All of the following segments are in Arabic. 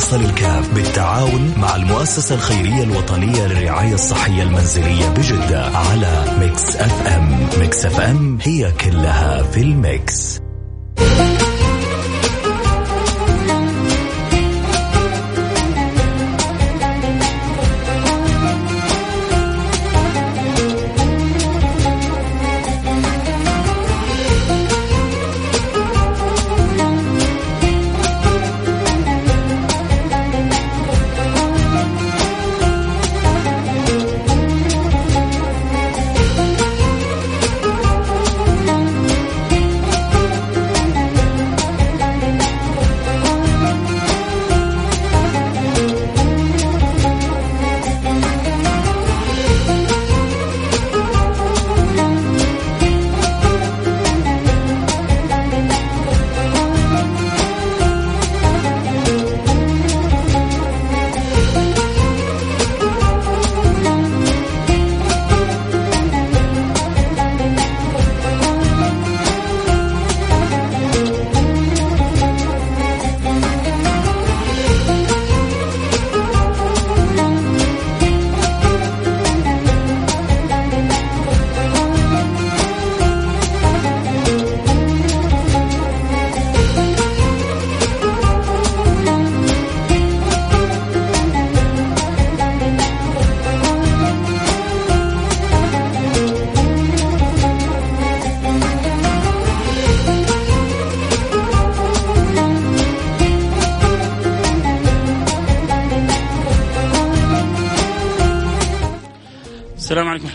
فيصل الكاف بالتعاون مع المؤسسة الخيرية الوطنية للرعاية الصحية المنزلية بجدة على ميكس أف أم. ميكس أف أم هي كلها في الميكس.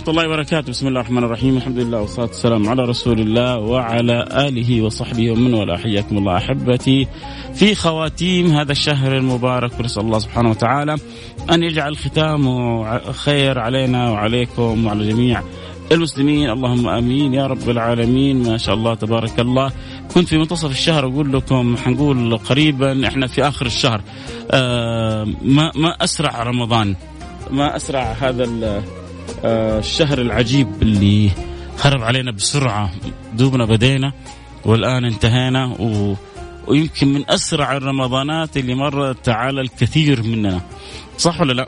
ورحمة الله وبركاته، بسم الله الرحمن الرحيم، الحمد لله والصلاة والسلام على رسول الله وعلى آله وصحبه ومن والاه، حياكم الله أحبتي. في خواتيم هذا الشهر المبارك ونسأل الله سبحانه وتعالى أن يجعل الختام خير علينا وعليكم وعلى جميع المسلمين. اللهم آمين يا رب العالمين. ما شاء الله تبارك الله. كنت في منتصف الشهر أقول لكم حنقول قريبا إحنا في آخر الشهر. آه ما ما أسرع رمضان. ما أسرع هذا الشهر العجيب اللي هرب علينا بسرعة دوبنا بدينا والآن انتهينا و... ويمكن من أسرع الرمضانات اللي مرت على الكثير مننا. صح ولا لا؟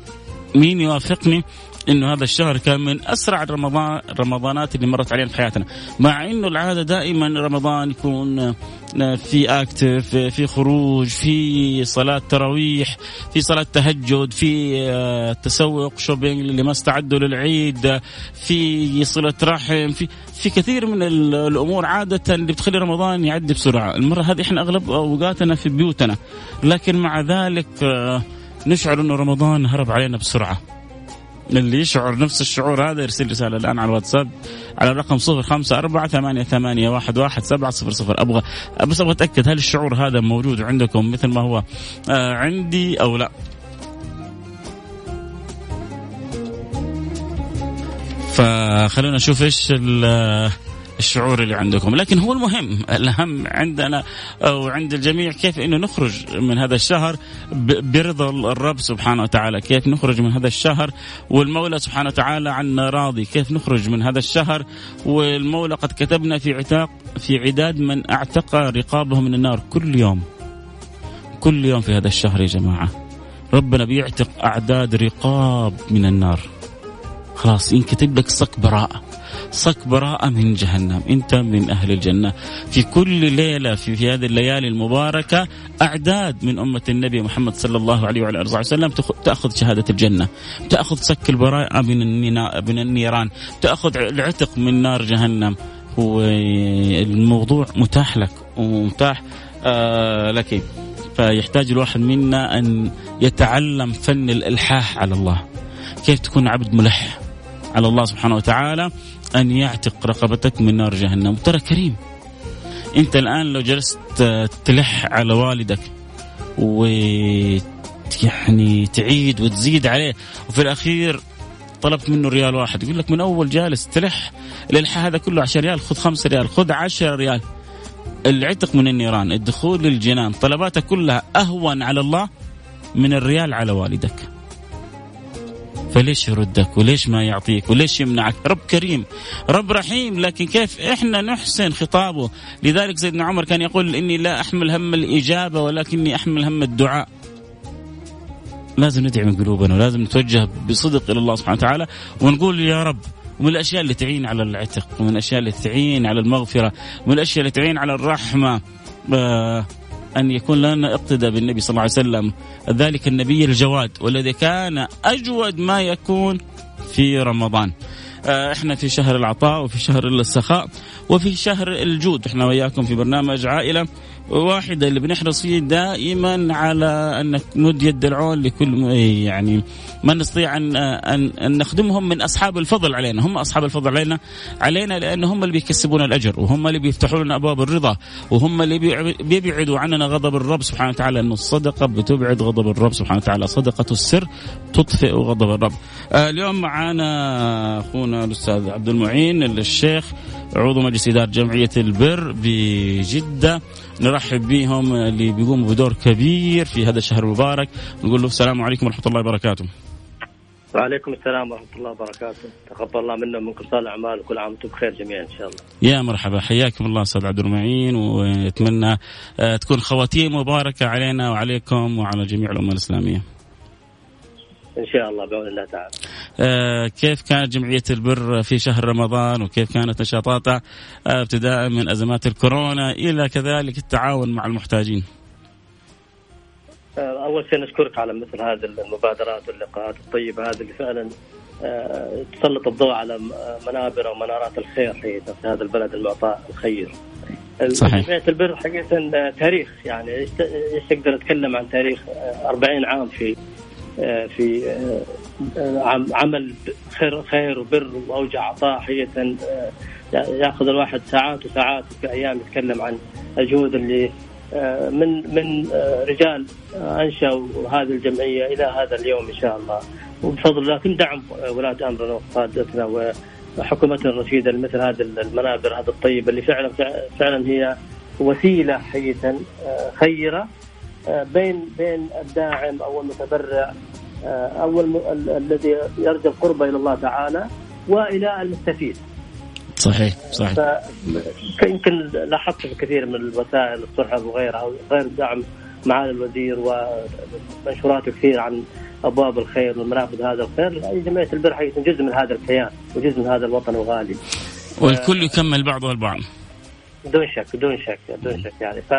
مين يوافقني إنه هذا الشهر كان من أسرع الرمضان الرمضانات اللي مرت علينا في حياتنا. مع إنه العادة دائما رمضان يكون في اكتف في خروج في صلاة تراويح في صلاة تهجد في آه، تسوق شوبينج اللي ما استعدوا للعيد في صلة رحم في في كثير من الأمور عادة اللي بتخلي رمضان يعدي بسرعة. المرة هذه إحنا أغلب أوقاتنا في بيوتنا. لكن مع ذلك آه، نشعر إنه رمضان هرب علينا بسرعة. اللي يشعر نفس الشعور هذا يرسل رسالة الآن على الواتساب على الرقم صفر خمسة أربعة ثمانية, ثمانية واحد, واحد سبعة صفر صفر. أبغى بس أبغى أتأكد هل الشعور هذا موجود عندكم مثل ما هو آه عندي أو لا. فخلونا نشوف إيش الشعور اللي عندكم. لكن هو المهم الأهم عندنا أو عند الجميع كيف أنه نخرج من هذا الشهر برضا الرب سبحانه وتعالى. كيف نخرج من هذا الشهر؟ والمولى سبحانه وتعالى عنا راضي. كيف نخرج من هذا الشهر؟ والمولى قد كتبنا في عتاق في عداد من أعتق رقابه من النار. كل يوم. كل يوم في هذا الشهر يا جماعة. ربنا بيعتق أعداد رقاب من النار. خلاص ينكتب لك صك براءة. صك براءة من جهنم؟ أنت من أهل الجنة. في كل ليلة في, في هذه الليالي المباركة أعداد من أمة النبي محمد صلى الله عليه وعلى آله وسلم تأخذ شهادة الجنة. تأخذ صك البراءة من من النيران. تأخذ العتق من نار جهنم. والموضوع متاح لك ومتاح آه لك. فيحتاج الواحد منا أن يتعلم فن الإلحاح على الله. كيف تكون عبد ملح على الله سبحانه وتعالى؟ أن يعتق رقبتك من نار جهنم. ترى كريم. أنت الآن لو جلست تلح على والدك و يعني تعيد وتزيد عليه وفي الأخير طلبت منه ريال واحد يقول لك من أول جالس تلح الإلحاح هذا كله 10 ريال خذ 5 ريال خذ 10 ريال. العتق من النيران الدخول للجنان طلباتك كلها أهون على الله من الريال على والدك. فليش يردك وليش ما يعطيك وليش يمنعك؟ رب كريم رب رحيم لكن كيف إحنا نحسن خطابه؟ لذلك سيدنا عمر كان يقول إني لا أحمل هم الإجابة ولكني أحمل هم الدعاء. لازم ندعي من قلوبنا ولازم نتوجه بصدق إلى الله سبحانه وتعالى ونقول يا رب ومن الأشياء اللي تعين على العتق ومن الأشياء اللي تعين على المغفرة ومن الأشياء اللي تعين على الرحمة. آه أن يكون لنا اقتداء بالنبي صلى الله عليه وسلم. ذلك النبي الجواد والذي كان أجود ما يكون في رمضان. آه، إحنا في شهر العطاء وفي شهر السخاء وفي شهر الجود. إحنا وياكم في برنامج عائلة. واحدة اللي بنحرص فيه دائما على أن نمد يد العون لكل يعني ما نستطيع أن, أن, أن نخدمهم من أصحاب الفضل علينا. هم أصحاب الفضل علينا علينا لأن هم اللي بيكسبون الأجر وهم اللي بيفتحوا لنا أبواب الرضا وهم اللي بيبعدوا عننا غضب الرب سبحانه وتعالى. أنه الصدقة بتبعد غضب الرب سبحانه وتعالى. صدقة السر تطفئ غضب الرب. آه اليوم معنا أخونا الأستاذ عبد المعين الشيخ عضو مجلس إدارة جمعية البر بجدة. نرحب بهم اللي بيقوموا بدور كبير في هذا الشهر المبارك. نقول له السلام عليكم ورحمة الله وبركاته. وعليكم السلام ورحمة الله وبركاته. تقبل الله منا ومنكم صالح الأعمال وكل عام وأنتم بخير جميعا إن شاء الله. يا مرحبا. حياكم الله أستاذ عبد المعين ونتمنى آه، تكون خواتيم مباركة علينا وعليكم وعلى جميع الأمة الإسلامية. إن شاء الله بعون الله تعالى. آه كيف كانت جمعية البر في شهر رمضان وكيف كانت نشاطاتها آه ابتداء من أزمات الكورونا إلى كذلك التعاون مع المحتاجين. آه أول شيء نشكرك على مثل هذه المبادرات واللقاءات الطيبة هذه اللي فعلا آه، تسلط الضوء على منابر ومنارات الخير في هذا البلد المعطاء الخير. صحيح. جمعية البر حقيقة آه، تاريخ يعني إيش تقدر اتكلم عن تاريخ 40 آه، عام في في آه، عمل خير خير وبر وأوجع عطاء حقيقة آه، يأخذ الواحد ساعات وساعات في أيام يتكلم عن الجهود اللي آه، من من رجال انشأوا هذه الجمعية إلى هذا اليوم إن شاء الله. وبفضل الله كل دعم ولاة امرنا وقادتنا وحكومتنا الرشيده لمثل هذه المنابر هذه الطيبة اللي فعلا فعلا هي وسيلة حقيقة خيرة بين بين الداعم أو المتبرع آه، أو الذي يرجو القرب إلى الله تعالى وإلى المستفيد. صحيح صحيح. يمكن لاحظت في كثير من الوسائل الصحف وغيرها غير دعم معالي الوزير ومنشوراته كثير عن أبواب الخير ومنافذ هذا الخير جمعية البر حقيقه جزء من هذا الكيان وجزء من هذا الوطن الغالي. والكل يكمل بعضه البعض. بدون شك بدون شك بدون شك يعني ف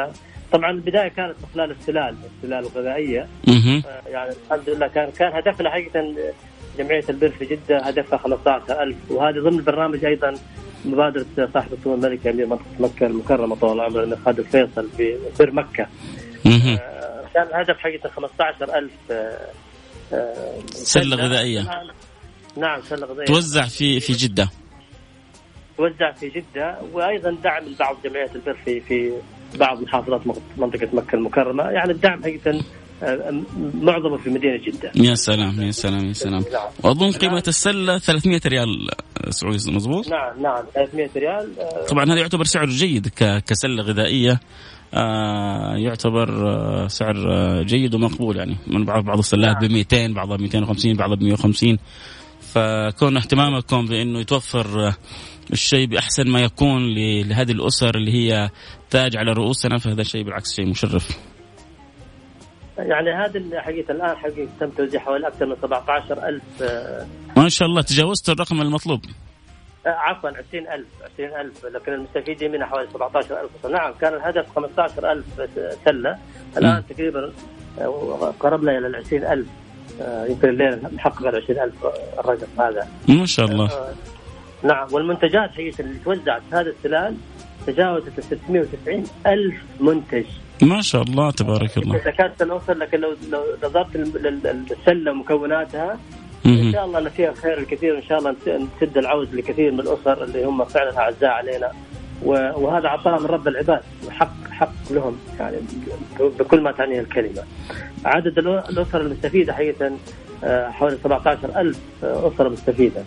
طبعا البداية كانت خلال السلال السلال الغذائية آه، يعني الحمد لله كان كان هدفنا حقيقة جمعية البر في جدة هدفها 15000 وهذه ضمن البرنامج أيضا مبادرة صاحب السمو الملك أمير منطقة مكة المكرمة طول العمر الامير خالد الفيصل في بر مكة. آه، كان الهدف حقيقة 15000 آه، سلة غذائية. نعم سلة غذائية. توزع في في جدة. توزع في جدة وأيضا دعم بعض جمعيات البر في في بعض محافظات منطقة مكة المكرمة. يعني الدعم حقيقة آه، معظمه في مدينة جدة. يا سلام يا سلام يا سلام. وأظن قيمة السلة 300 ريال سعودي مضبوط؟ نعم نعم 300 ريال آه، طبعا هذا يعتبر سعر جيد كسلة غذائية. آه يعتبر آه سعر آه جيد ومقبول يعني. من بعض بعض السلات ب 200 بعضها ب 250 بعضها ب 150 فكون اهتمامكم بإنه يتوفر الشيء بأحسن ما يكون لهذه الأسر اللي هي تاج على رؤوسنا فهذا الشيء بالعكس شيء مشرف. يعني هذا حقيقة الآن حقيقة تم توزيع حوالي أكثر من 17000 ما شاء الله تجاوزت الرقم المطلوب. آه، عفوا 20000 20000 لكن المستفيدين منها حوالي 17000 نعم كان الهدف 15000 سلة الآن م. تقريبا آه، قربنا إلى ال 20000 آه، يمكن الليلة نحقق ال 20000 الرقم هذا ما شاء الله نعم والمنتجات حقيقه اللي توزعت. هذا السلال تجاوزت ال 690 ألف منتج. ما شاء الله تبارك الله. تكاد سنوصل لكن لو لو نظرت للسلة ومكوناتها إن شاء الله ان فيها خير الكثير. وان شاء الله نسد العوز لكثير من الأسر اللي هم فعلا أعزاء علينا. وهذا عطاء من رب العباد وحق حق لهم يعني بكل ما تعنيه الكلمة. عدد الأسر المستفيدة حقيقة آه، حوالي 17000 أسرة مستفيدة.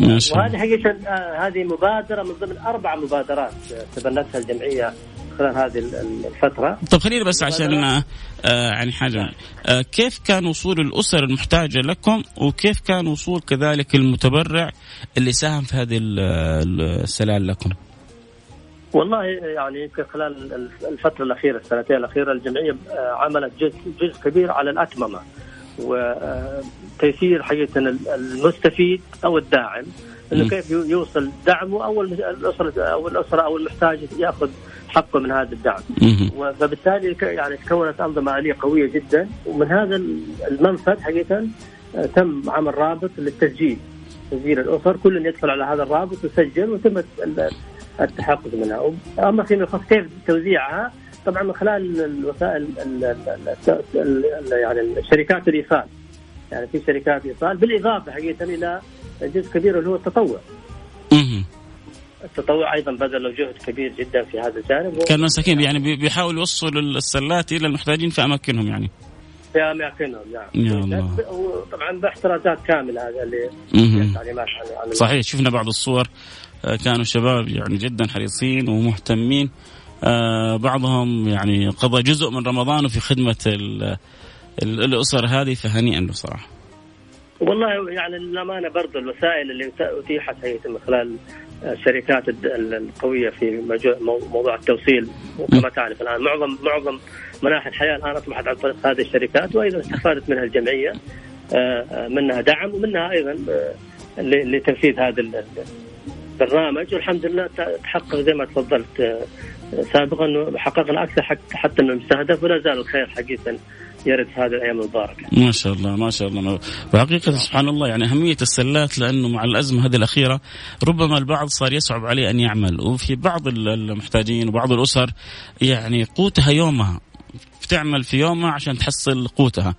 وهذه حقيقة آه، هذه مبادرة من ضمن أربع مبادرات تبنتها الجمعية خلال هذه الفترة. طب خليني بس عشان آه يعني حاجة. آه كيف كان وصول الأسر المحتاجة لكم وكيف كان وصول كذلك المتبرع اللي ساهم في هذه السلال لكم؟ والله يعني يمكن خلال الفترة الأخيرة السنتين الأخيرة الجمعية آه، عملت جزء جزء كبير على الأتممة. وتيسير حقيقة المستفيد أو الداعم. إنه كيف يوصل دعمه أو الاسره أو الأسرة أو المحتاج يأخذ حقه من هذا الدعم. فبالتالي يعني تكونت أنظمة آلية قوية جدا. ومن هذا المنفذ حقيقة آه، تم عمل رابط للتسجيل. تسجيل الأسر. كل يدخل على هذا الرابط يسجل وتم التحقق منها. اما فيما يخص كيف توزيعها طبعا من خلال الوسائل يعني شركات الايصال يعني في شركات ايصال بالإضافة حقيقة إلى جزء كبير اللي هو التطوع. التطوع أيضا بذلوا جهد كبير جدا في هذا الجانب كانوا مساكين يعني بيحاولوا يوصلوا السلات إلى المحتاجين في أماكنهم يعني. في أماكنهم نعم. يا الله. وطبعا باحترازات كاملة هذا اللي التعليمات صحيح شفنا بعض الصور آه، كانوا شباب يعني جدا حريصين ومهتمين بعضهم يعني قضى جزء من رمضانه في خدمة الأسر هذه فهنيئا له صراحة. والله يعني للامانه برضه الوسائل اللي أتيحت هي من خلال الشركات القوية في موضوع التوصيل. وكما تعرف الآن معظم معظم مناحي الحياة الآن أصبحت عن طريق هذه الشركات وأيضا استفادت منها الجمعية آه، منها دعم ومنها أيضا آه، لتنفيذ هذا البرنامج. والحمد لله تحقق زي ما تفضلت آه، سابقا حققنا أكثر حتى من المستهدف ولا زال الخير حقيقه يرد في هذه الأيام المباركة. ما شاء الله ما شاء الله وحقيقة سبحان الله يعني أهمية السلات لأنه مع الأزمة هذه الأخيرة ربما البعض صار يصعب عليه أن يعمل وفي بعض المحتاجين وبعض الأسر يعني قوتها يومها بتعمل في يومها عشان تحصل قوتها.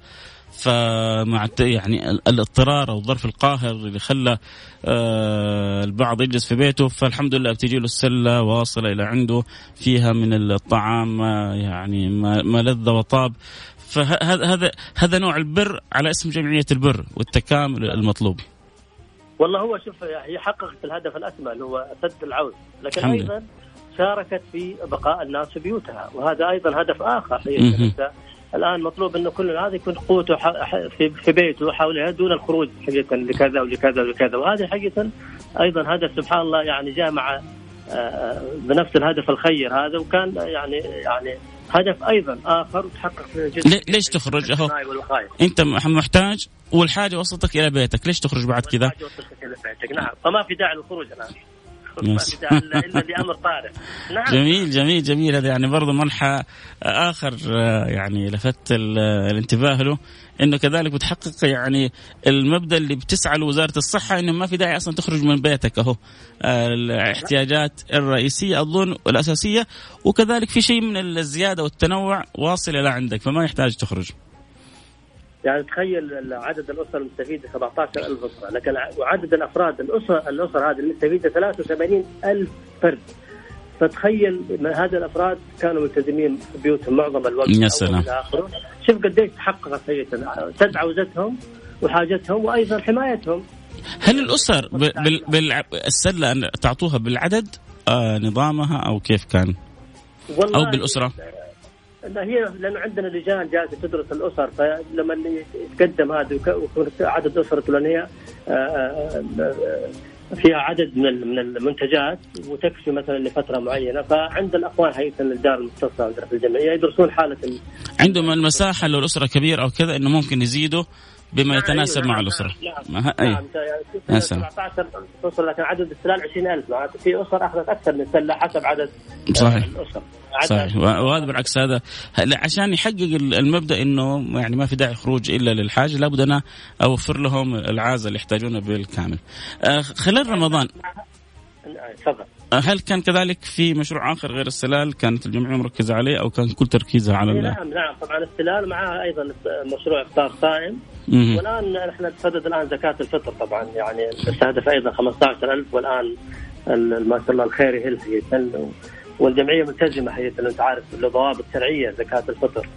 فمع يعني الاضطرار أو الظرف القاهر اللي خلى آه، البعض يجلس في بيته فالحمد لله بتجي له السلة واصلة إلى عنده فيها من الطعام يعني ما لذ وطاب فهذا هذا هذا نوع البر على اسم جمعية البر والتكامل المطلوب. والله هو شوف هي حققت الهدف الاسمى اللي هو سد العوز، لكن. أيضا شاركت في بقاء الناس في بيوتها وهذا أيضا هدف آخر الآن مطلوب إنه كل هذا يكون قوته في بيته حولها دون الخروج حقيقة لكذا ولكذا ولكذا. وهذه حقيقة أيضا هدف سبحان الله يعني جاء مع آه، آه، بنفس الهدف الخير هذا وكان يعني يعني هدف أيضا آخر وتحقق جدا ليش تخرج؟ أهو. أنت محتاج والحاجة وصلتك إلى بيتك ليش تخرج بعد كذا؟ وصلتك إلى بيتك. نعم. فما في داعي للخروج الآن. الا لامر طارئ. نعم. جميل جميل جميل. هذا يعني برضه منحى آخر آه، يعني لفت الانتباه له إنه كذلك بتحقق يعني المبدأ اللي بتسعى له وزاره الصحة إنه ما في داعي أصلا تخرج من بيتك أهو. آه، الاحتياجات الرئيسية أظن الاساسيه وكذلك في شيء من الزيادة والتنوع واصل إلى عندك فما يحتاج تخرج. يعني تخيل عدد الأسر المستفيدة 17000 أسرة. لكن وعدد الأفراد الاسر الاسر هذه المستفيدة 73000 فرد. فتخيل هذه الأفراد كانوا ملتزمين في بيوتهم معظم الوقت. يا سلام. شوف قديش تحققت هي سد عوزتهم وحاجتهم وأيضا حمايتهم. هل الأسر بالسله تعطوها بالعدد آه نظامها أو كيف كان؟ والله أو بالأسرة؟ لا هي لأنه عندنا لجان جالسة تدرس الأسر فلما يتقدم هذا ويكون عدد آه، آه، آه، فيها عدد من من المنتجات وتكفي مثلا لفترة معينة. فعند الأخوان هيئه الدار عندنا في الجمعية يدرسون حالة عندهم المساحة لو الاسره كبيرة أو كذا إنه ممكن يزيدوا بما نعم، يتناسب أيوة مع نعم الأسرة. نعم. نعم, يا 17 توصل لكن عدد السلال 20000 معناته في اسر أخذت أكثر من سلة حسب عدد صحيح. الاسر صحيح. وهذا بالعكس هذا عشان يحقق المبدأ إنه يعني ما في داعي خروج إلا للحاجه لابد أنا أوفر لهم العازه اللي يحتاجونها بالكامل. آه، خلال رمضان. تفضل. هل كان كذلك في مشروع آخر غير السلال؟ كانت الجمعية مركزة عليه أو كان كل تركيزها على نعم نعم. طبعا السلال معها أيضا مشروع إفطار صائم. والآن نحن نتصدد الآن زكاة الفطر طبعا يعني نستهدف أيضا 15000 والآن ما شاء الله الخير يهل والجمعية ملتزمة حقيقه أنت عارف له ضوابط شرعيه زكاة الفطر.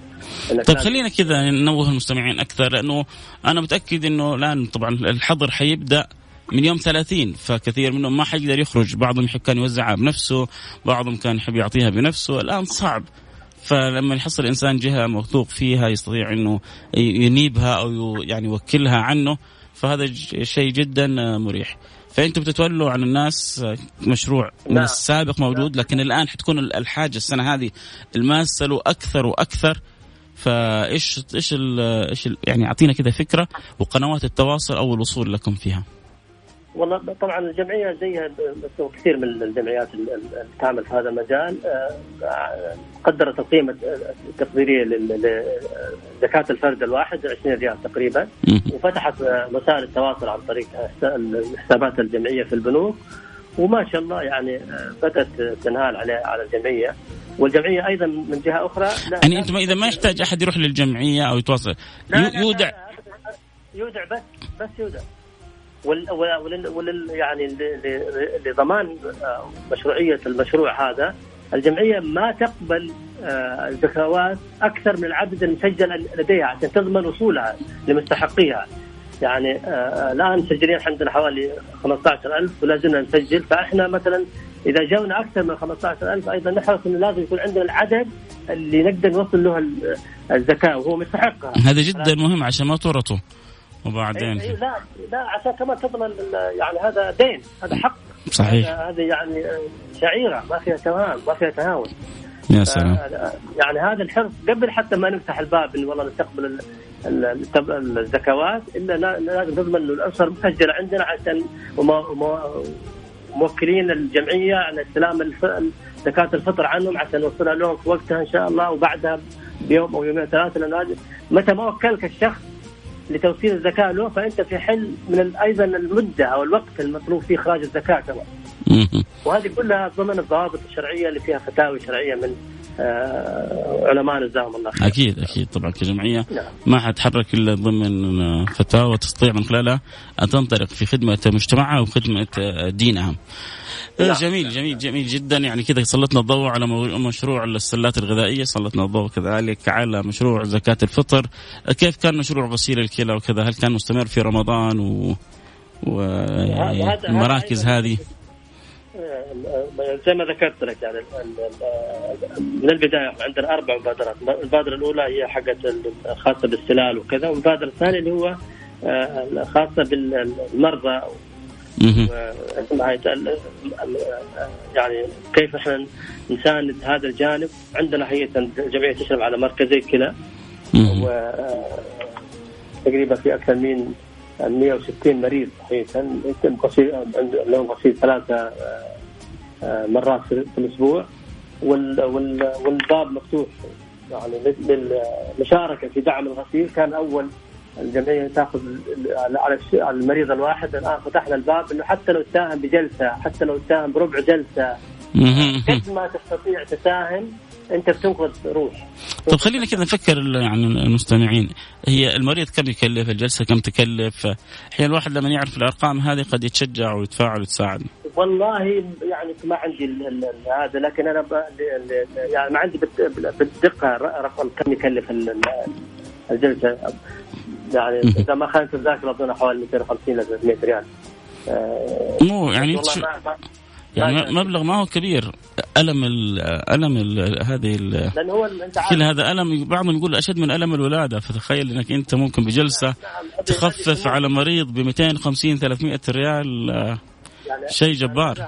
طيب خلينا كذا ننوه المستمعين أكثر لأنه أنا متأكد إنه الآن طبعا الحظر حيبدأ من يوم 30 فكثير منهم ما حيقدر يخرج. بعضهم يحب كان يوزعها بنفسه بعضهم كان يحب يعطيها بنفسه. الآن صعب فلما يحصل الإنسان جهة موثوق فيها يستطيع إنه ينيبها أو يعني يوكلها عنه فهذا شيء جدا مريح. فأنتم بتتولوا عن الناس مشروع من نعم. السابق موجود لكن الآن حتكون الحاجة السنة هذه الماسة له أكثر وأكثر. فإيش إيش إيش يعني أعطينا كذا فكرة وقنوات التواصل أو الوصول لكم فيها. والله طبعا الجمعية زيها كثير من الجمعيات اللي تعمل في هذا المجال آه، قدرت القيمه التقديرية لزكاه الفرد الواحد 20 ريال تقريبا وفتحت وسائل التواصل عن طريق حسابات الجمعية في البنوك وما شاء الله يعني آه، بدأت تنهال على على الجمعية. والجمعية أيضا من جهة أخرى لا يعني أنتم إذا ما يحتاج أحد يروح للجمعية أو يتواصل يودع. يودع بس بس يودع. وال وال يعني لضمان آه، مشروعية المشروع هذا الجمعية ما تقبل آه، الزكوات أكثر من العدد المسجل لديها عشان تضمن وصولها لمستحقيها. يعني آه، الآن مسجلين عندنا حوالي 15000 ولا زلنا نسجل فإحنا مثلا إذا جاونا أكثر من 15000 أيضا نحرص إنه لازم يكون عندنا العدد اللي نقدر نوصل له الزكاه وهو مستحقها. هذا جدا مهم عشان ما تورطوا. وبعدين أي لا لا عشان كمان تضمن يعني هذا دين هذا حق. صحيح. هذا يعني شعيرة ما فيها تهاون ما فيها تهاون. يا سلام. يعني هذا الحرص قبل حتى ما نفتح الباب انه والله نستقبل الزكوات إلا لازم نضمن إنه الأسر مسجلة عندنا عشان موكلين الجمعية على استلام زكاة الفطر عنهم عشان نوصلها لهم في وقتها إن شاء الله وبعدها بيوم أو يومين ثلاثة لأنه متى ما وكلك الشخص لتوصيل الزكاة له فأنت في حل من أيضا المدة أو الوقت المطلوب فيه إخراج الزكاة كمان. وهذه كلها ضمن الضوابط الشرعية اللي فيها فتاوي شرعية من آه علماء جزاهم الله خير. أكيد أكيد طبعا كجمعيه نعم. ما حتحرك إلا ضمن فتاوى تستطيع من خلالها ان تنطلق في خدمة مجتمعها وخدمة دينها. نعم. جميل جميل جميل جدا يعني كذا سلطنا الضوء على مشروع السلات الغذائية سلطنا الضوء كذلك على مشروع زكاة الفطر كيف كان مشروع غسيل الكلى وكذا هل كان مستمر في رمضان و والمراكز هذه زي ما ذكرت لك يعني من البداية عندنا أربع مبادرات، المبادرة الأولى هي حقت الخاصة بالسلال وكذا، والمبادرة الثانية اللي هو آه، خاصه بالمرضى. يعني كيف إحنا نساند هذا الجانب. عندنا هيئه الجمعيه تشرف على مركزي كلى و تقريبا في أكثر من 160 مريض حقيقه يتم غسيل لهم غسيل ثلاثة آه، آه، مرات في الأسبوع. والباب مفتوح. يعني للمشاركة في دعم الغسيل. كان أول الجمعية تأخذ على المريض الواحد. الآن فتحنا الباب إنه حتى لو تساهم بجلسة حتى لو تساهم بربع جلسة. قد ما تستطيع تساهم انت بتنقذ روح. طيب خلينا كذا نفكر يعني المستمعين. هي المريض كم يكلف؟ الجلسة كم تكلف؟ أحيانا الواحد لما يعرف الأرقام هذه قد يتشجع ويتفاعل ويتساعد. والله يعني ما عندي هذا لكن أنا يعني ما عندي بالدقة رقم كم يكلف الجلسة. يعني إذا ما خانت الذاكرة اظن حوالي 250 ل 300 ريال. مو يعني يعني مبلغ ما هو كبير. ألم ال ألم ال هذه لأن هو كل هذا ألم بعضهم يقول أشد من ألم الولادة فتخيل إنك أنت ممكن بجلسة نعم. نعم. تخفف على مريض ب 250 300 ريال يعني شيء جبار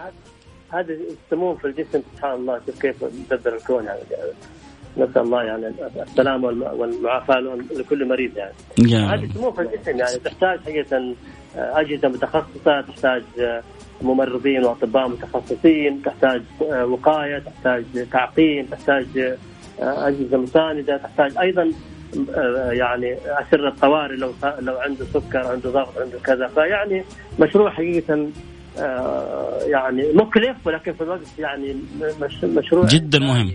هذا السموم في الجسم سبحان الله شوف كيف مدبر الكون يعني نسأل الله يعني السلامه والمعافاة لكل مريض يعني. هذه سموم في الجسم يعني تحتاج حقيقة أجهزة متخصصة تحتاج ممرضين واطباء متخصصين تحتاج وقاية تحتاج تعقيم تحتاج أجهزة مساندة تحتاج أيضا يعني اسر الطوارئ لو لو عنده سكر عنده ضغط عنده كذا. فيعني مشروع حقيقة يعني مكلف ولكن في الوقت يعني مشروع جدا مهم.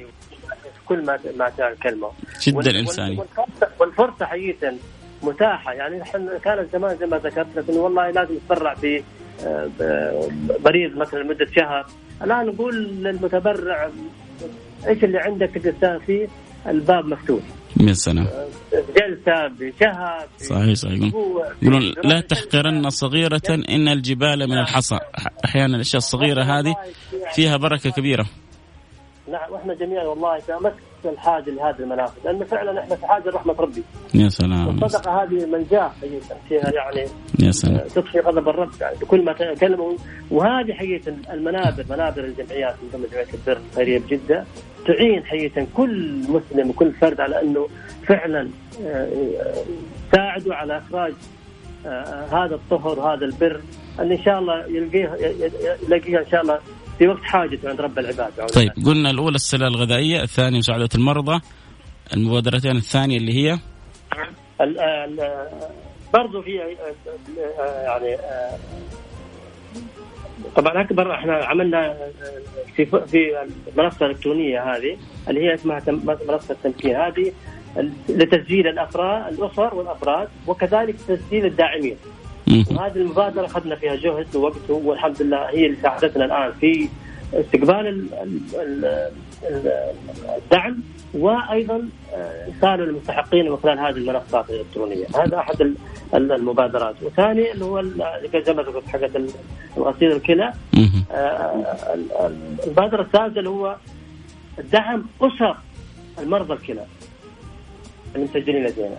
كل ما ما كلمه جدا إنساني. والفرصة حقيقة متاحة. يعني إحنا كانت زمان زي ما ذكرت لك انه والله لازم يتبرع ب مريض مثلا لمدة شهر. الآن نقول للمتبرع إيش اللي عندك تقدر فيه؟ الباب مفتوح. يا سلام. جلسة بشهر صحيح صحيح. يقولون لا تحقرن صغيرة إن الجبال من الحصى. أحيانا الأشياء الصغيرة هذه فيها بركة كبيرة. نعم وإحنا جميعا والله كمس الحاجة لهذه المنافذ. لأنه فعلا إحنا في حاجة رحمة ربي. يا سلام. الصدقه هذه منجاه فيها يعني يا سلام. تطفي غضب الرب. يعني بكل ما تكلموا وهذه حقيقة المنابر منابر الجمعيات مثل جمعية البر الخيريه بجده تعين حقيقة كل مسلم وكل فرد على أنه فعلا ساعدوا على إخراج هذا الطهر وهذا البر. أن إن شاء الله يلقيه يلاقيها إن شاء الله في وقت حاجته عند رب العباد. طيب قلنا الأولى السله الغذائية الثانية مساعدة المرضى المبادرتين الثانية اللي هي؟ برضو في يعني طبعا أكبر إحنا عملنا في في المنصة الإلكترونية هذه اللي هي اسمها منصة التمكين. هذه لتسجيل الأفراد الأسر والأفراد وكذلك تسجيل الداعمين. وهذه المبادرة أخذنا فيها جهد ووقت والحمد لله هي اللي ساعدتنا الآن في استقبال الدعم وأيضا ارساله للمستحقين من خلال هذه المنصات الإلكترونية، هذا أحد المبادرات، وثاني اللي هو زي ما ذكرت حقت الغسيل الكلى. المبادرة الثالثة اللي هو دعم أسر المرضى الكلى المسجلين لدينا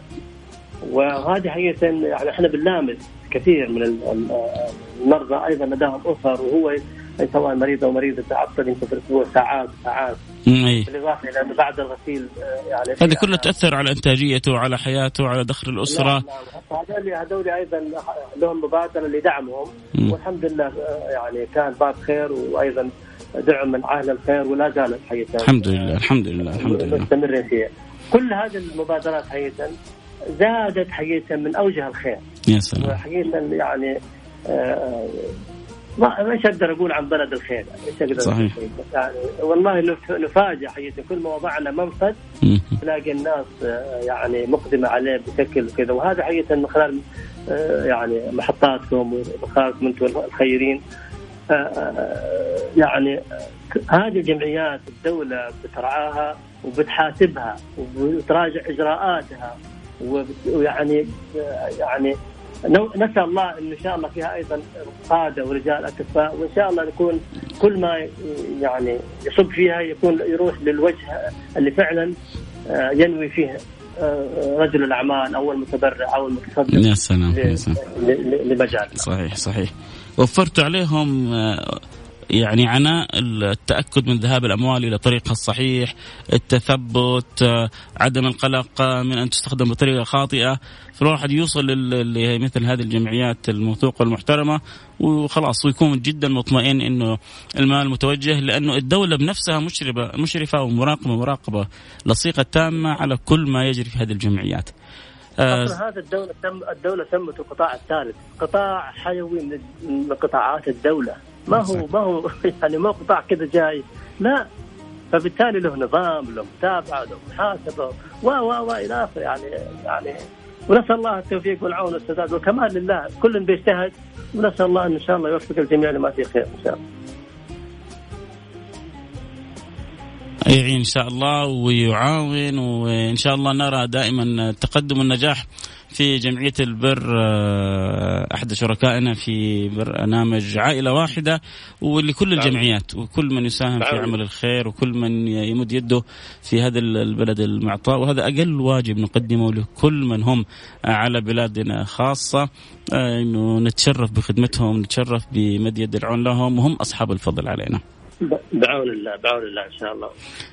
وهذه حقيقة يعني إحنا بنلامس كثير من المرضى أيضا لديهم أسر وهو سواء مريض أو مريض تعطل يمكن في الأسبوع ساعات وساعات بالإضافة إلى بعد الغسيل يعني هذه كلها تأثر على إنتاجيته وعلى حياته وعلى دخل الأسرة. نعم. نعم هذول هذول أيضا لهم مبادرة لدعمهم. والحمد لله يعني كان باب خير وأيضا دعم من أهل الخير ولا زالت حقيقه الحمد لله الحمد لله الحمد لله. مستمرين فيها. كل هذه المبادرات حقيقة زادت حقيقة من أوجه الخير. يا سلام. حقيقه يعني آه ما أيش أقدر أقول عن بلد الخير؟ إيش أقدر صحيح. يعني والله نفاجئ حقيقة كل ما وضعنا منفذ تلاقي الناس يعني مقدمة عليه بشكل كذا وهذا حقيقة من خلال يعني محطاتكم وخلالكم أنتم الخيرين. يعني هذه الجمعيات الدولة بترعاها وبتحاسبها وبتراجع إجراءاتها. ويعني يعني نسأل الله إن شاء الله فيها أيضا قادة ورجال أكفاء وإن شاء الله نكون كل ما يعني يصب فيها يكون يروح للوجه اللي فعلا ينوي فيه رجل الأعمال أو المتبرع أو المتصدق يا سلام لمجال صحيح صحيح. وفرت عليهم يعني عناء التأكد من ذهاب الأموال إلى طريقها الصحيح التثبت عدم القلق من أن تستخدم بطريقة خاطئة فالواحد يوصل لمثل هذه الجمعيات الموثوقة والمحترمة وخلاص ويكون جدا مطمئن إنه المال متوجه لأنه الدولة بنفسها مشرفه مشرفة ومراقبة مراقبة لصيقه تامه على كل ما يجري في هذه الجمعيات. أصلا هذا الدولة تم الدولة سمته القطاع الثالث، قطاع حيوي من قطاعات الدولة، ما هو ما هو يعني ما قطاع كذا جاي. لا. فبالتالي له نظام له متابعة له محاسبة و و و إلى آخره. يعني يعني ونسأل الله التوفيق والعون والسداد. والكمال لله كل بيجتهد. ونسأل الله إن ان شاء الله يوفق الجميع لما فيه خير إن شاء الله. يعين إن شاء الله ويعاون وإن شاء الله نرى دائما التقدم والنجاح في جمعية البر أحد شركائنا في برنامج عائلة واحدة ولكل الجمعيات وكل من يساهم في عمل الخير وكل من يمد يده في هذا البلد المعطاء. وهذا أقل واجب نقدمه لكل من هم على بلادنا خاصة أنه نتشرف بخدمتهم نتشرف بمد يد العون لهم وهم أصحاب الفضل علينا. بعون الله بعون الله إن شاء الله.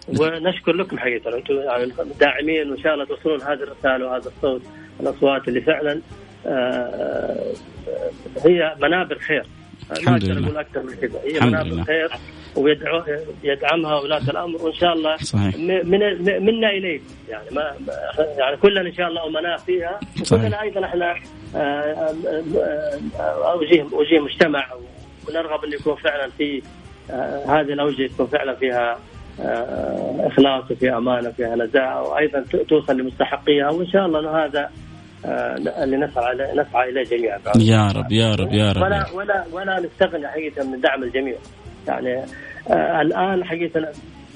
ونشكر لكم حقيقة أنتم يعني داعمين وإن شاء الله توصلون هذه الرسالة وهذا الصوت. الأصوات اللي فعلا هي منابر خير. ما أقدر أقول أكثر من كذا. هي منابر. خير ويدعو يدعمها ولاة الأمر وإن شاء الله صحيح. من منا اليكم يعني ما يعني كلنا إن شاء الله أمناء فيها. وكلنا أيضا إحنا اوجه وجيه مجتمع ونرغب انه يكون فعلا في هذه الأوجه تكون فعلا فيها إخلاص وفيها أمانة وفيها نزاهه وأيضا توصل لمستحقيها. وإن شاء الله هذا اللي نسعى نسعى اليه جميعا يا رب يا رب يا رب. ولا ولا ولا نستغني حقيقة من دعم الجميع. يعني آه الآن حقيقة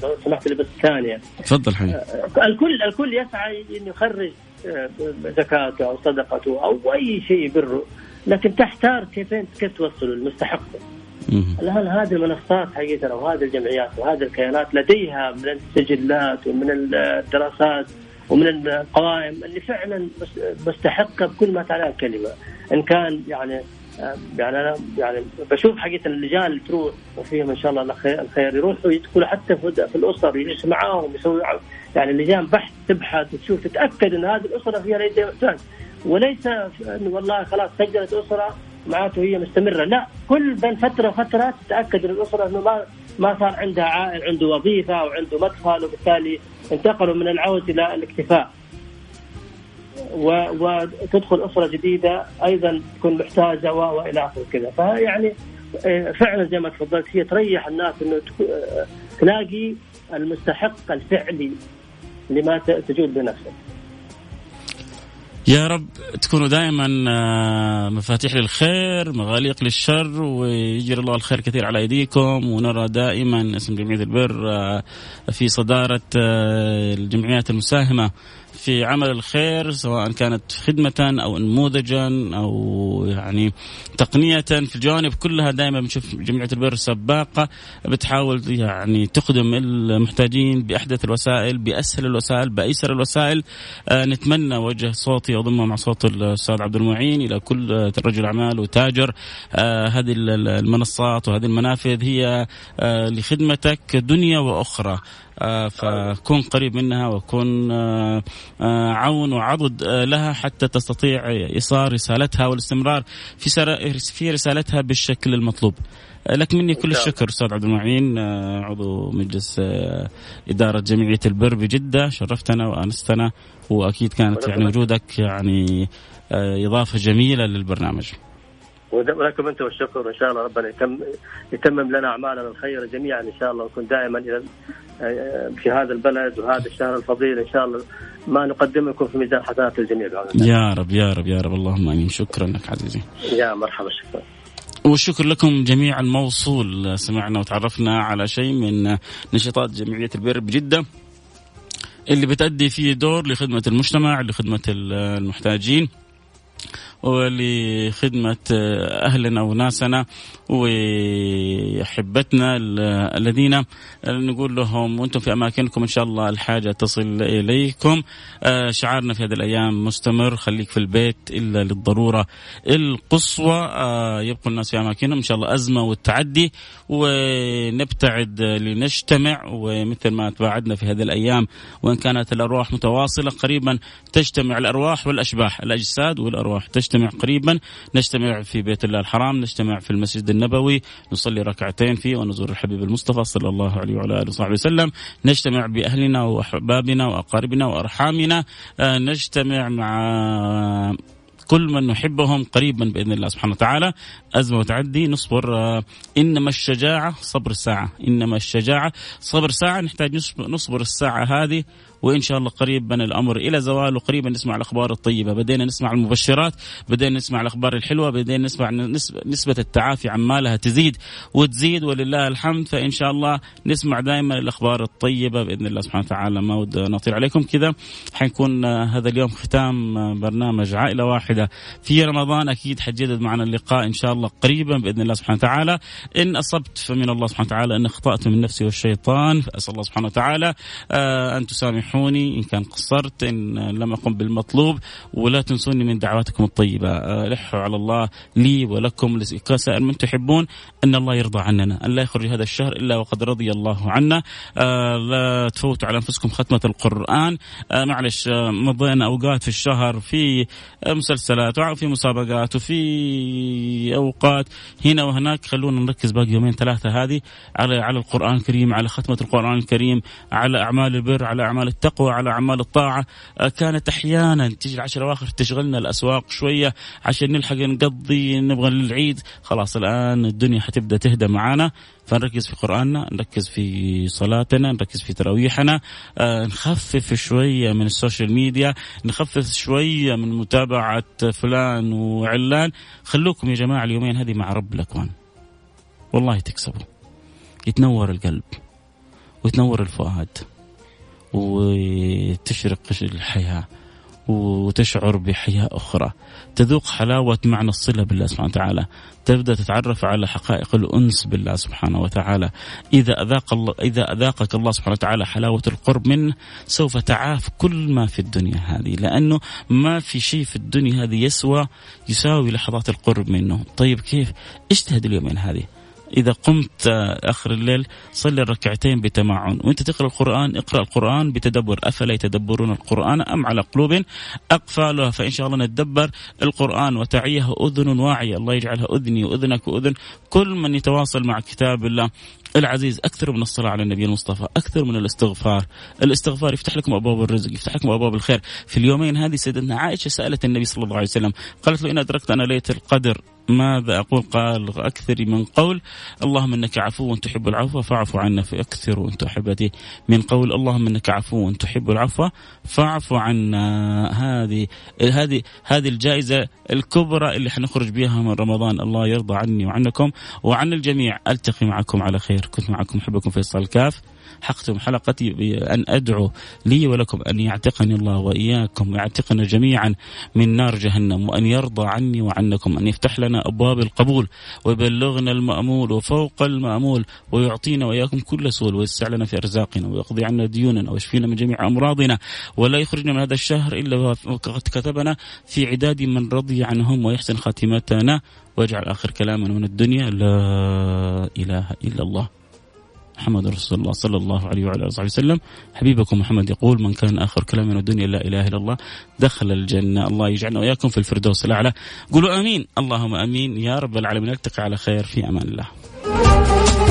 لو سمحت لي بس ثانية تفضل حبيبي آه الكل الكل يسعى انه يخرج آه زكاته أو صدقته أو أي شيء يبره لكن تحتار كيف كيف توصله للمستحق الآن هذه المنصات حقيقة أو هذه الجمعيات وهذه الكيانات لديها من السجلات ومن الدراسات. ومن القوائم اللي فعلا مستحقة بكل ما تعنيها الكلمة. إن كان يعني يعني أنا يعني بشوف حقيقة اللجان اللي تروح وفيهم إن شاء الله الخير, يروحوا يدخلوا حتى في الاسر يجلسوا معاهم يسووا يعني لجان بحث تبحث وتشوف تتأكد إن هذه الأسرة فيها لديها محتاج وليس انه والله خلاص سجلت أسرة معناته هي مستمرة. لا كل بين فترة وفترة تتأكد إن الأسرة إنه ما ما صار عندها عائل عنده وظيفة أو عنده مدخل وبالتالي انتقلوا من العوز إلى الاكتفاء وتدخل أسرة جديدة أيضا تكون محتاجة وإلى آخره كذا فيعني آه، فعلا زي ما تفضلت هي تريح الناس إنه آه، تلاقي المستحق الفعلي لما تجود بنفسك. يا رب تكونوا دائما آه، مفاتيح للخير مغاليق للشر ويجري الله الخير كثير على أيديكم ونرى دائما اسم جمعية البر في صدارة الجمعيات المساهمة. في عمل الخير سواء كانت خدمة أو نموذجا أو يعني تقنية. في الجوانب كلها دائما بنشوف جمعية البر سباقة بتحاول يعني تخدم المحتاجين بأحدث الوسائل بأسهل الوسائل بأيسر الوسائل. آه نتمنى وجه صوتي وضمه مع صوت الأستاذ عبد المعين إلى كل رجل أعمال وتاجر. آه هذه المنصات وهذه المنافذ هي آه لخدمتك دنيا وأخرى. فكن قريب منها وكن آه، آه، عون وعضد لها حتى تستطيع إيصال رسالتها والاستمرار في في رسالتها بالشكل المطلوب. لك مني كل الشكر أستاذ عبد المعين عضو مجلس إدارة جمعية البر بجده شرفتنا وأنستنا وأكيد كانت يعني وجودك يعني إضافة جميلة للبرنامج. ولكم انت والشكر وان شاء الله ربنا يتم يتمم لنا أعمالنا الخير جميعا إن شاء الله ونكون دائما إلى في هذا البلد وهذا الشهر الفضيل إن شاء الله. ما نقدم يكون في ميزان حسنات الجميع يا رب يا رب يا رب. اللهم آمين. شكرا لك عزيزي. يا مرحبا شكرا. والشكر لكم جميعا موصول سمعنا وتعرفنا على شيء من نشاطات جمعية البر بجدة اللي بتأدي فيه دور لخدمة المجتمع لخدمة المحتاجين. ولخدمة أهلنا وناسنا وأحبتنا الذين نقول لهم وأنتم في أماكنكم إن شاء الله الحاجة تصل إليكم. آه، شعارنا في هذه الأيام مستمر. خليك في البيت إلا للضرورة القصوى. آه، يبقوا الناس في أماكنهم. إن شاء الله أزمة والتعدي ونبتعد لنجتمع. ومثل ما تباعدنا في هذه الأيام وإن كانت الأرواح متواصلة قريبا تجتمع الأرواح والأشباح الأجساد والأرواح تجتمع. نجتمع قريبا نجتمع في بيت الله الحرام نجتمع في المسجد النبوي نصلي ركعتين فيه ونزور الحبيب المصطفى صلى الله عليه وعلى آله وصحبه وسلم. نجتمع بأهلنا وأحبابنا وأقاربنا وأرحامنا. آه، نجتمع مع كل من نحبهم قريبا بإذن الله سبحانه وتعالى. أزمة وتعدي نصبر. آه، إنما الشجاعة صبر الساعة إنما الشجاعة صبر ساعه نحتاج نصبر الساعة هذه وإن شاء الله قريبا الأمر. إلى زوال وقريبا نسمع الأخبار الطيبة. بدينا نسمع المبشرات بدينا نسمع الأخبار الحلوة بدينا نسمع نسبة التعافي عمالها تزيد وتزيد ولله الحمد. فإن شاء الله نسمع دائما الأخبار الطيبة بإذن الله سبحانه وتعالى. ما ود نطيل عليكم كذا. حيكون هذا اليوم ختام برنامج عائلة واحدة في رمضان. أكيد حتجدد معنا اللقاء إن شاء الله قريبا بإذن الله سبحانه وتعالى. إن أصبت فمن الله سبحانه وتعالى. إن أخطأت من نفسي والشيطان فأسأل الله سبحانه وتعالى. آه، أن تسامح سامحوني إن كان قصرت إن لم أقم بالمطلوب ولا تنسوني من دعواتكم الطيبة. ألحوا على الله لي ولكم لسائر من تحبون أن الله يرضى عننا أن لا يخرج هذا الشهر إلا وقد رضي الله عنا. آه، لا تفوتوا على أنفسكم ختمة القرآن. آه، معلش آه، مضينا أوقات في الشهر في مسلسلات وفي مسابقات وفي أوقات. هنا وهناك خلونا نركز باقي يومين ثلاثة هذه على على القرآن الكريم على ختمة القرآن الكريم على أعمال البر على أعمال التقوى على أعمال الطاعة آه، كانت أحيانا تيجي العشر الأواخر تشغلنا الأسواق شوية عشان نلحق نقضي نبغى للعيد. خلاص الآن الدنيا حتبدأ تهدى معانا. فنركز في قرآننا نركز في صلاتنا نركز في تراويحنا آه نخفف شوية من السوشيال ميديا نخفف شوية من متابعة فلان وعلان. خلوكم يا جماعة اليومين هذه مع رب الأكوان. والله تكسبوا. يتنور القلب ويتنور الفؤاد. وتشرق الحياة وتشعر بحياة أخرى. تذوق حلاوة معنى الصلة بالله سبحانه وتعالى. تبدأ تتعرف على حقائق الأنس بالله سبحانه وتعالى. إذا أذاق الله إذا أذاقك الله سبحانه وتعالى حلاوة القرب منه سوف تعاف كل ما في الدنيا هذه. لأنه ما في شيء في الدنيا هذه يسوى يساوي لحظات القرب منه. طيب كيف؟ اجتهد اليومين هذه؟ إذا قمت آخر الليل صلي الركعتين بتمعن وأنت تقرأ القرآن اقرأ القرآن بتدبر. أفلا يتدبرون القرآن أم على قلوب أقفالها؟ فإن شاء الله نتدبر القرآن وتعيه أذن واعية. الله يجعلها أذني وأذنك وأذن كل من يتواصل مع كتاب الله. العزيز أكثر من الصلاة على النبي المصطفى أكثر من الاستغفار. الاستغفار يفتح لكم أبواب الرزق يفتح لكم أبواب الخير. في اليومين هذه سيدتنا عائشة سألت النبي صلى الله عليه وسلم قالت له إن أدركت أنا ليلة القدر ماذا أقول؟ قال أكثر من قول اللهم إنك عفو تحب العفو فاعف عنا في أكثر وأنت أحبتي من قول اللهم إنك عفو تحب العفو فاعف عنا. هذه هذه هذه الجائزة الكبرى اللي حنخرج بها من رمضان. الله يرضى عني وعنكم وعن الجميع. ألتقي معكم على خير. كنت معكم أحبكم فيصل الكاف. حختم حلقتي بأن أدعو لي ولكم أن يعتقني الله وإياكم ويعتقنا جميعا من نار جهنم وأن يرضى عني وعنكم أن يفتح لنا أبواب القبول ويبلغنا المأمول وفوق المأمول ويعطينا وإياكم كل سؤال ويسع لنا في أرزاقنا ويقضي عنا ديوننا ويشفينا من جميع أمراضنا ولا يخرجنا من هذا الشهر إلا وقد كتبنا في عداد من رضي عنهم ويحسن خاتمتنا ويجعل آخر كلامنا من الدنيا لا إله إلا الله. محمد رسول الله صلى الله عليه وعلى آله وسلم. حبيبكم محمد يقول من كان آخر كلام من الدنيا لا إله إلا الله دخل الجنة. الله يجعلنا وإياكم في الفردوس الأعلى. قولوا آمين. اللهم آمين. يا رب العالمين نلتقي على خير. في أمان الله.